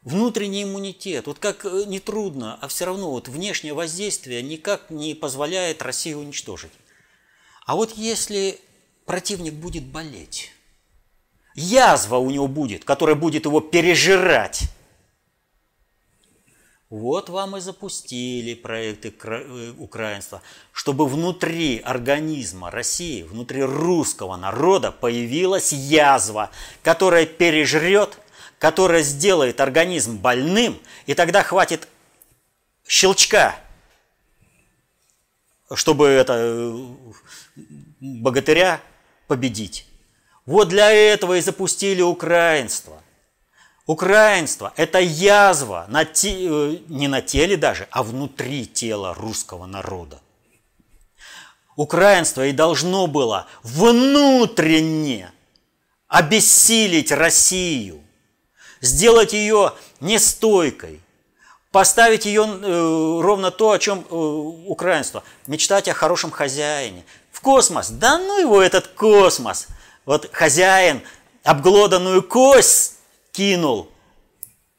внутренний иммунитет. Вот как э, нетрудно, а все равно вот внешнее воздействие никак не позволяет Россию уничтожить. А вот если противник будет болеть, язва у него будет, которая будет его пережирать. Вот вам и запустили проекты э, украинства, чтобы внутри организма России, внутри русского народа появилась язва, которая пережрет которая сделает организм больным, и тогда хватит щелчка, чтобы это э, богатыря победить. Вот для этого и запустили украинство. Украинство – это язва на те, э, не на теле даже, а внутри тела русского народа. Украинство и должно было внутренне обессилить Россию сделать ее нестойкой, поставить ее э, ровно то, о чем э, украинство, мечтать о хорошем хозяине. В космос, да ну его этот космос. Вот хозяин обглоданную кость кинул.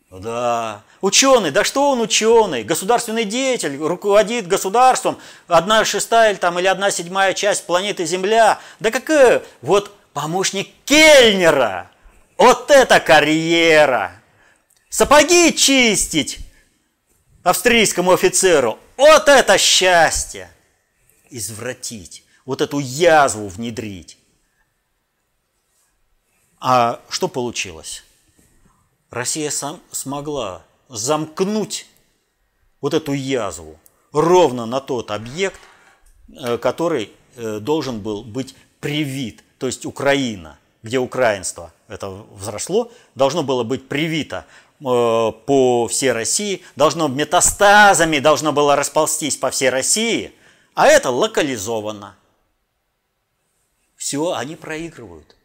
Да, Ученый, да что он ученый? Государственный деятель, руководит государством, одна шестая или, там, или одна седьмая часть планеты Земля. Да какая? Вот помощник Кельнера. Вот это карьера! Сапоги чистить австрийскому офицеру. Вот это счастье! Извратить, вот эту язву внедрить. А что получилось? Россия сам смогла замкнуть вот эту язву ровно на тот объект, э, который э, должен был быть привит, то есть Украина – где украинство это взросло, должно было быть привито э, по всей России, должно метастазами должно было расползтись по всей России, а это локализовано. Все, они проигрывают.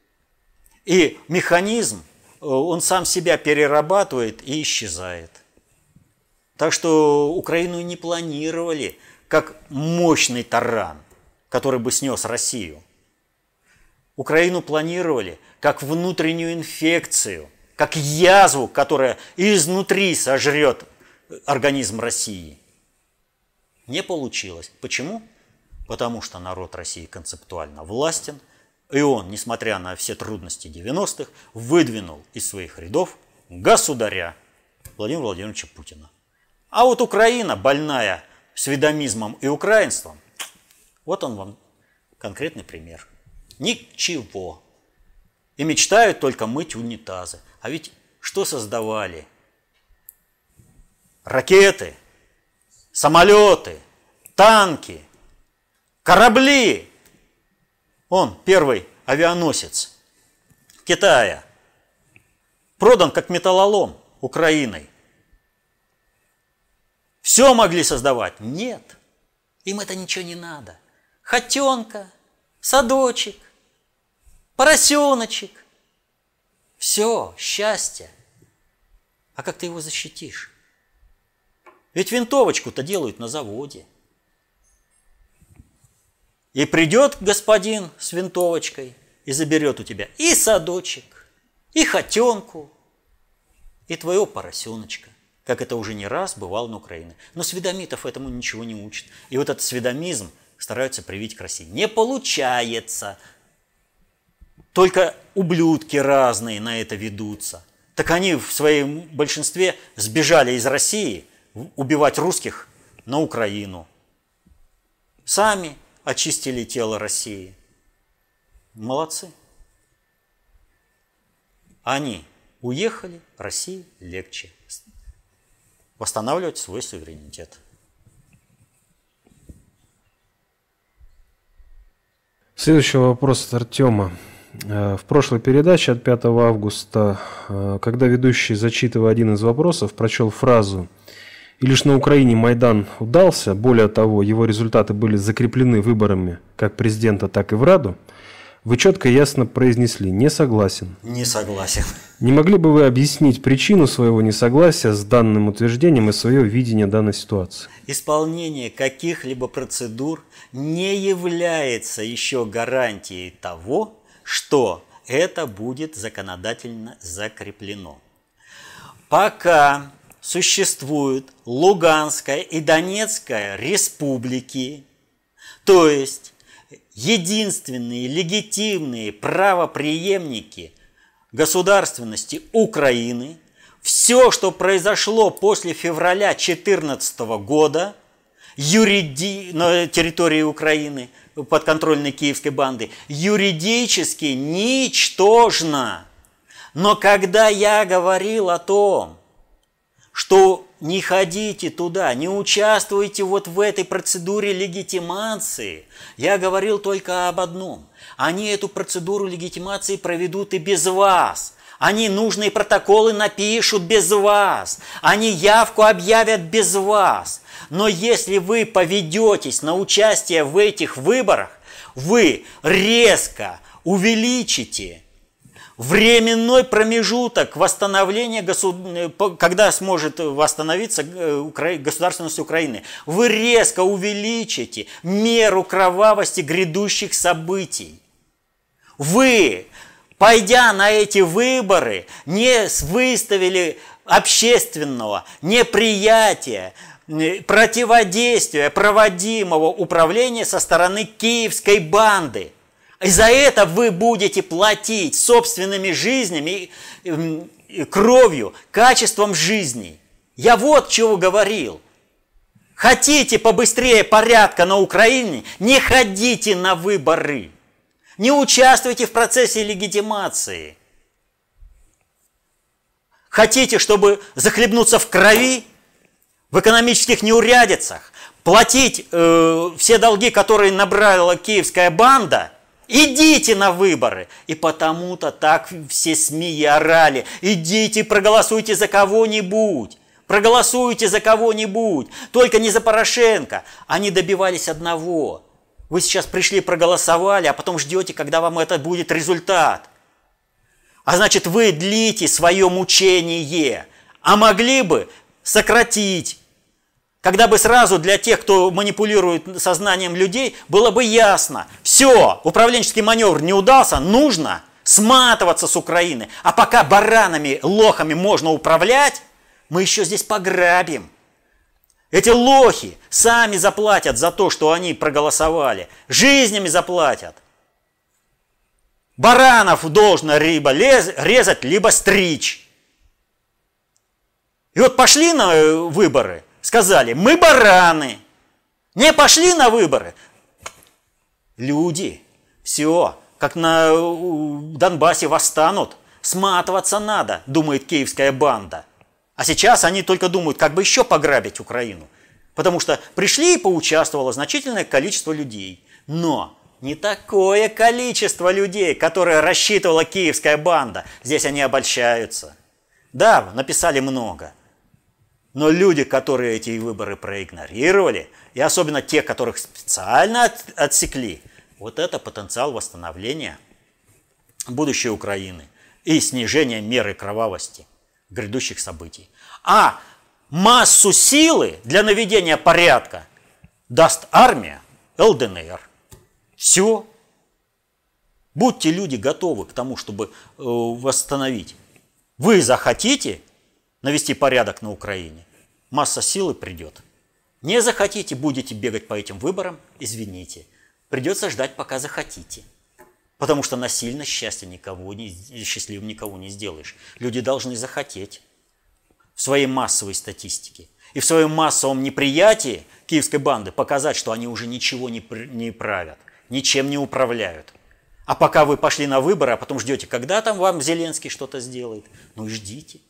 И механизм, э, он сам себя перерабатывает и исчезает. Так что Украину не планировали как мощный таран, который бы снес Россию – Украину планировали как внутреннюю инфекцию, как язву, которая изнутри сожрет организм России. Не получилось. Почему? Потому что народ России концептуально властен, и он, несмотря на все трудности 90-х, выдвинул из своих рядов государя Владимира Владимировича Путина. А вот Украина, больная сведомизмом и украинством, вот он вам конкретный пример. Ничего. И мечтают только мыть унитазы. А ведь что создавали? Ракеты, самолеты, танки, корабли. Он первый авианосец Китая. Продан как металлолом Украиной. Все могли создавать? Нет. Им это ничего не надо. Хотенка, садочек, поросеночек. Все, счастье. А как ты его защитишь? Ведь винтовочку-то делают на заводе. И придет господин с винтовочкой и заберет у тебя и садочек, и хотенку, и твоего поросеночка, как это уже не раз бывало на Украине. Но сведомитов этому ничего не учат. И вот этот сведомизм стараются привить к России. Не получается. Только ублюдки разные на это ведутся. Так они в своем большинстве сбежали из России убивать русских на Украину. Сами очистили тело России. Молодцы. Они уехали, России легче восстанавливать свой суверенитет. Следующий вопрос от Артема. Э, в прошлой передаче от 5 августа, э, когда ведущий, зачитывая один из вопросов, прочел фразу «И лишь на Украине Майдан удался, более того, его результаты были закреплены выборами как президента, так и в Раду», вы четко и ясно произнесли «не согласен». Не согласен. Не могли бы вы объяснить причину своего несогласия с данным утверждением и свое видение данной ситуации? Исполнение каких-либо процедур не является еще гарантией того, что это будет законодательно закреплено. Пока существуют Луганская и Донецкая республики, то есть единственные легитимные правоприемники государственности Украины, все, что произошло после февраля 2014 года юриди... на территории Украины, подконтрольной киевской банды, юридически ничтожно. Но когда я говорил о том, что не ходите туда, не участвуйте вот в этой процедуре легитимации. Я говорил только об одном. Они эту процедуру легитимации проведут и без вас. Они нужные протоколы напишут без вас. Они явку объявят без вас. Но если вы поведетесь на участие в этих выборах, вы резко увеличите временной промежуток восстановления, э, когда сможет восстановиться э, государственность Украины. Вы резко увеличите меру кровавости грядущих событий. Вы, пойдя на эти выборы, не выставили общественного неприятия, противодействия проводимого управления со стороны киевской банды – и за это вы будете платить собственными жизнями, кровью, качеством жизни. Я вот чего говорил. Хотите побыстрее порядка на Украине, не ходите на выборы. Не участвуйте в процессе легитимации. Хотите, чтобы захлебнуться в крови, в экономических неурядицах, платить э, все долги, которые набрала киевская банда – Идите на выборы. И потому-то так все СМИ орали. Идите, проголосуйте за кого-нибудь. Проголосуйте за кого-нибудь. Только не за Порошенко. Они добивались одного. Вы сейчас пришли, проголосовали, а потом ждете, когда вам это будет результат. А значит, вы длите свое мучение. А могли бы сократить когда бы сразу для тех, кто манипулирует сознанием людей, было бы ясно, все, управленческий маневр не удался, нужно сматываться с Украины. А пока баранами, лохами можно управлять, мы еще здесь пограбим. Эти лохи сами заплатят за то, что они проголосовали. Жизнями заплатят. Баранов должно либо резать, либо стричь. И вот пошли на э, выборы, сказали, мы бараны. Не пошли на выборы. Люди, все, как на Донбассе восстанут. Сматываться надо, думает киевская банда. А сейчас они только думают, как бы еще пограбить Украину. Потому что пришли и поучаствовало значительное количество людей. Но не такое количество людей, которое рассчитывала киевская банда. Здесь они обольщаются. Да, написали много. Но люди, которые эти выборы проигнорировали, и особенно те, которых специально отсекли, вот это потенциал восстановления будущей Украины и снижения меры кровавости грядущих событий. А массу силы для наведения порядка даст армия ЛДНР. Все. Будьте люди готовы к тому, чтобы э, восстановить. Вы захотите навести порядок на Украине, масса силы придет. Не захотите, будете бегать по этим выборам, извините. Придется ждать, пока захотите. Потому что насильно счастье никого не, счастливым никого не сделаешь. Люди должны захотеть в своей массовой статистике и в своем массовом неприятии киевской банды показать, что они уже ничего не, не правят, ничем не управляют. А пока вы пошли на выборы, а потом ждете, когда там вам Зеленский что-то сделает, ну и ждите.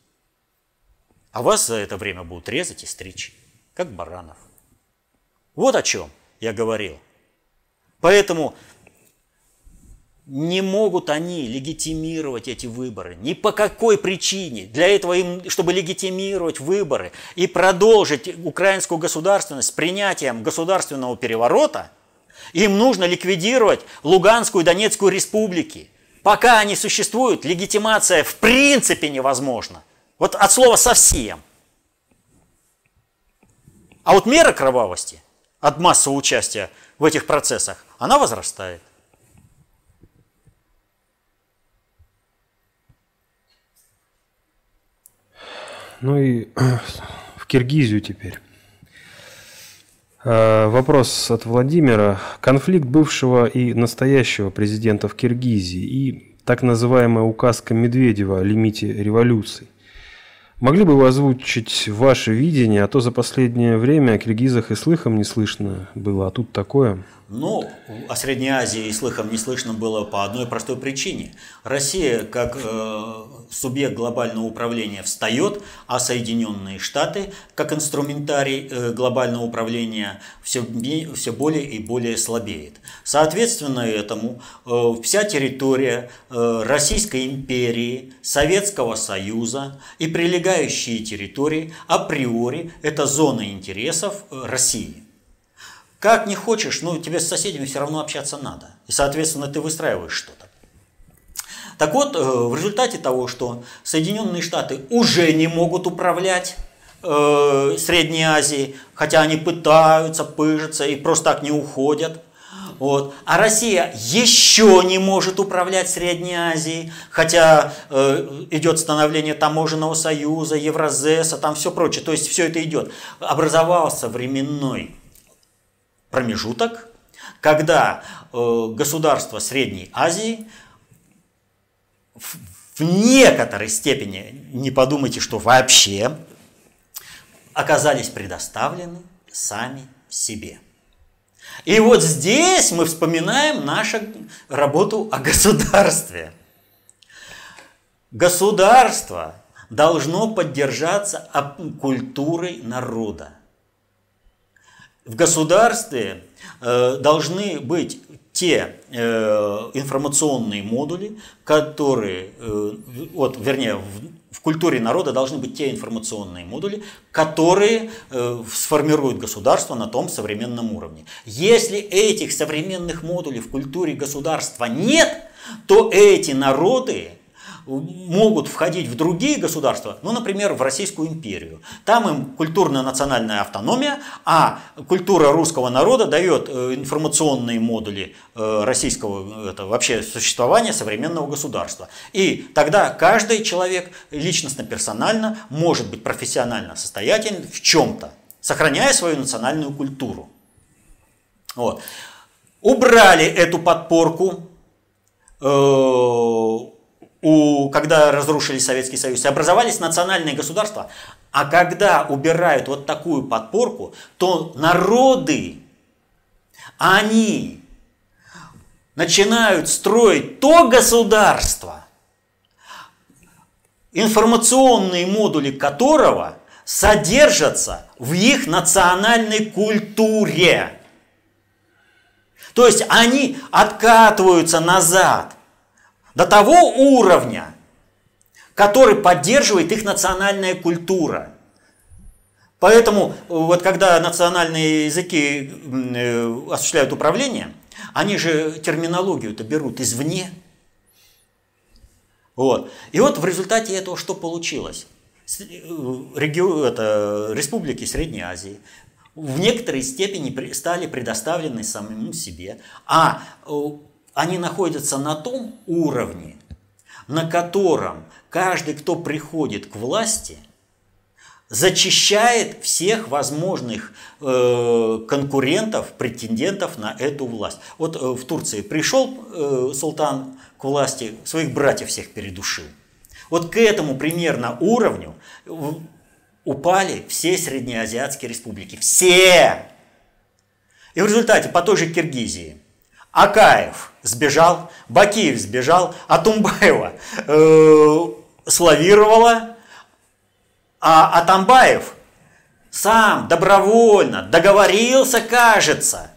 А вас за это время будут резать и стричь, как баранов. Вот о чем я говорил. Поэтому не могут они легитимировать эти выборы. Ни по какой причине. Для этого им, чтобы легитимировать выборы и продолжить украинскую государственность принятием государственного переворота, им нужно ликвидировать Луганскую и Донецкую республики. Пока они существуют, легитимация в принципе невозможна. Вот от слова совсем. А вот мера кровавости от массового участия в этих процессах, она возрастает. Ну и в Киргизию теперь. А, вопрос от Владимира. Конфликт бывшего и настоящего президента в Киргизии и так называемая указка Медведева о лимите революций. Могли бы вы озвучить ваше видение, а то за последнее время о киргизах и слыхом не слышно было, а тут такое – ну, о Средней Азии и слыхом не слышно было по одной простой причине. Россия, как э, субъект глобального управления, встает, а Соединенные Штаты, как инструментарий э, глобального управления, все, все более и более слабеет. Соответственно этому э, вся территория э, Российской империи, Советского Союза и прилегающие территории априори – это зона интересов э, России – как не хочешь, ну тебе с соседями все равно общаться надо. И, соответственно, ты выстраиваешь что-то. Так вот, э, в результате того, что Соединенные Штаты уже не могут управлять э, Средней Азией, хотя они пытаются, пыжатся и просто так не уходят, вот. А Россия еще не может управлять Средней Азией, хотя э, идет становление таможенного союза, Евразеса, там все прочее. То есть все это идет. Образовался временной промежуток, когда э, государства Средней Азии в, некоторой степени, не подумайте, что вообще, оказались предоставлены сами себе. И вот здесь мы вспоминаем нашу работу о государстве. Государство должно поддержаться культурой народа в государстве э, должны быть те э, информационные модули, которые, э, вот, вернее, в, культуре народа должны быть те информационные модули, которые сформируют государство на том современном уровне. Если этих современных модулей в культуре государства нет, то эти народы могут входить в другие государства, ну, например, в Российскую империю. Там им культурная национальная автономия, а культура русского народа дает э, информационные модули э, российского это, вообще существования современного государства. И тогда каждый человек личностно-персонально может быть профессионально состоятелен в чем-то, сохраняя свою национальную культуру. Вот. Убрали эту подпорку, э, у, когда разрушили Советский Союз, образовались национальные государства. А когда убирают вот такую подпорку, то народы, они начинают строить то государство, информационные модули которого содержатся в их национальной культуре. То есть они откатываются назад до того уровня, который поддерживает их национальная культура. Поэтому вот когда национальные языки э, осуществляют управление, они же терминологию-то берут извне. Вот. И вот в результате этого что получилось? Э, регион, это, республики Средней Азии в некоторой степени стали предоставлены самому себе, а э, они находятся на том уровне, на котором каждый, кто приходит к власти, зачищает всех возможных э, конкурентов, претендентов на эту власть. Вот э, в Турции пришел э, султан к власти, своих братьев всех передушил. Вот к этому примерно уровню упали все среднеазиатские республики. Все! И в результате по той же Киргизии Акаев сбежал, Бакиев сбежал, а Тумбаева э, славировала, а Атамбаев сам добровольно договорился, кажется,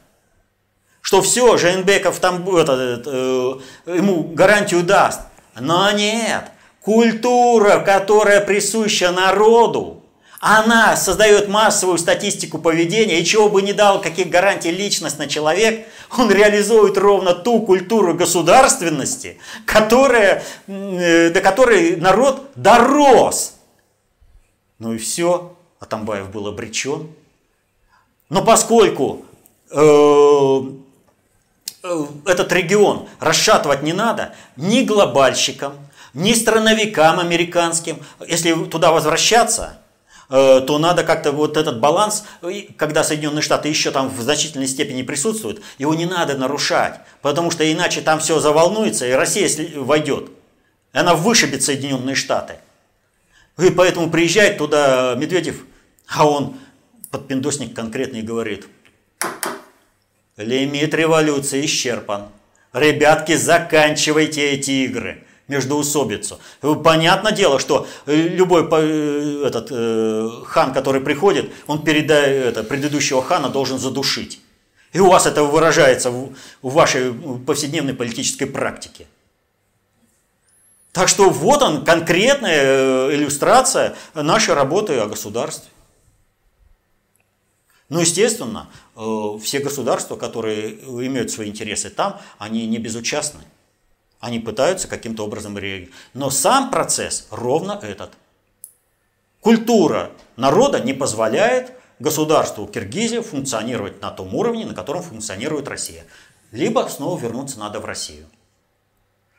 что все, Женбеков там это, э, ему гарантию даст. Но нет, культура, которая присуща народу, она создает массовую статистику поведения, и чего бы не дал, каких гарантий на человек, он реализует ровно ту культуру государственности, которая, э, до которой народ дорос. Ну и все, Атамбаев был обречен. Но поскольку э, э, этот регион расшатывать не надо ни глобальщикам, ни страновикам американским, если туда возвращаться – то надо как-то вот этот баланс, когда Соединенные Штаты еще там в значительной степени присутствуют, его не надо нарушать, потому что иначе там все заволнуется, и Россия войдет. И она вышибет Соединенные Штаты. И поэтому приезжает туда Медведев, а он подпиндосник конкретный говорит, лимит революции исчерпан. Ребятки, заканчивайте эти игры междоусобицу. Понятное дело, что любой э, этот, э, хан, который приходит, он передает это, предыдущего хана должен задушить. И у вас это выражается в, в вашей повседневной политической практике. Так что вот он, конкретная э, иллюстрация нашей работы о государстве. Ну, естественно, э, все государства, которые имеют свои интересы там, они не безучастны. Они пытаются каким-то образом реагировать. Но сам процесс ровно этот. Культура народа не позволяет государству Киргизии функционировать на том уровне, на котором функционирует Россия. Либо снова вернуться надо в Россию.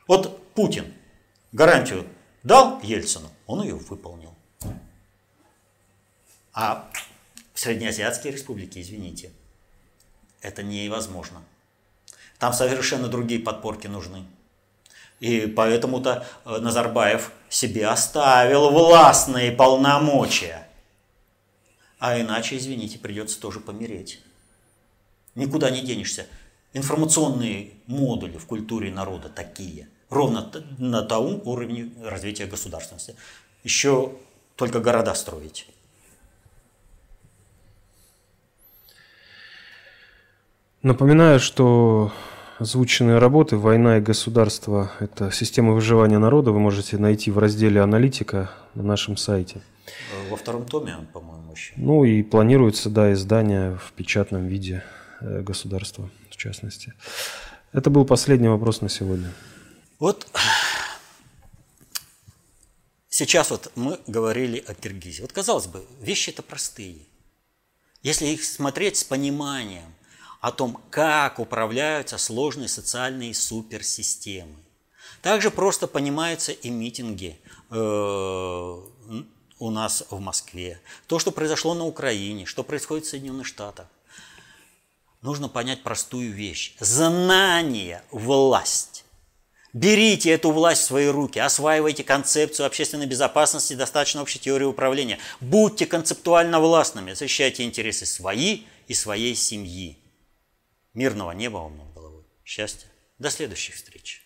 Вот Путин гарантию дал Ельцину, он ее выполнил. А в Среднеазиатские республики, извините, это невозможно. Там совершенно другие подпорки нужны. И поэтому-то э, Назарбаев себе оставил властные полномочия. А иначе, извините, придется тоже помереть. Никуда не денешься. Информационные модули в культуре народа такие. Ровно на том уровне развития государственности. Еще только города строить. Напоминаю, что озвученные работы «Война и государство» – это система выживания народа. Вы можете найти в разделе «Аналитика» на нашем сайте. Во втором томе, по-моему, еще. Ну и планируется, да, издание в печатном виде э, государства, в частности. Это был последний вопрос на сегодня. Вот сейчас вот мы говорили о Киргизии. Вот казалось бы, вещи это простые. Если их смотреть с пониманием о том, как управляются сложные социальные суперсистемы. Также просто понимаются и митинги э, у нас в Москве. То, что произошло на Украине, что происходит в Соединенных Штатах. Нужно понять простую вещь. Знание – власть. Берите эту власть в свои руки, осваивайте концепцию общественной безопасности, достаточно общей теории управления. Будьте концептуально властными, защищайте интересы свои и своей семьи. Мирного неба вам над головой. Счастья. До следующих встреч.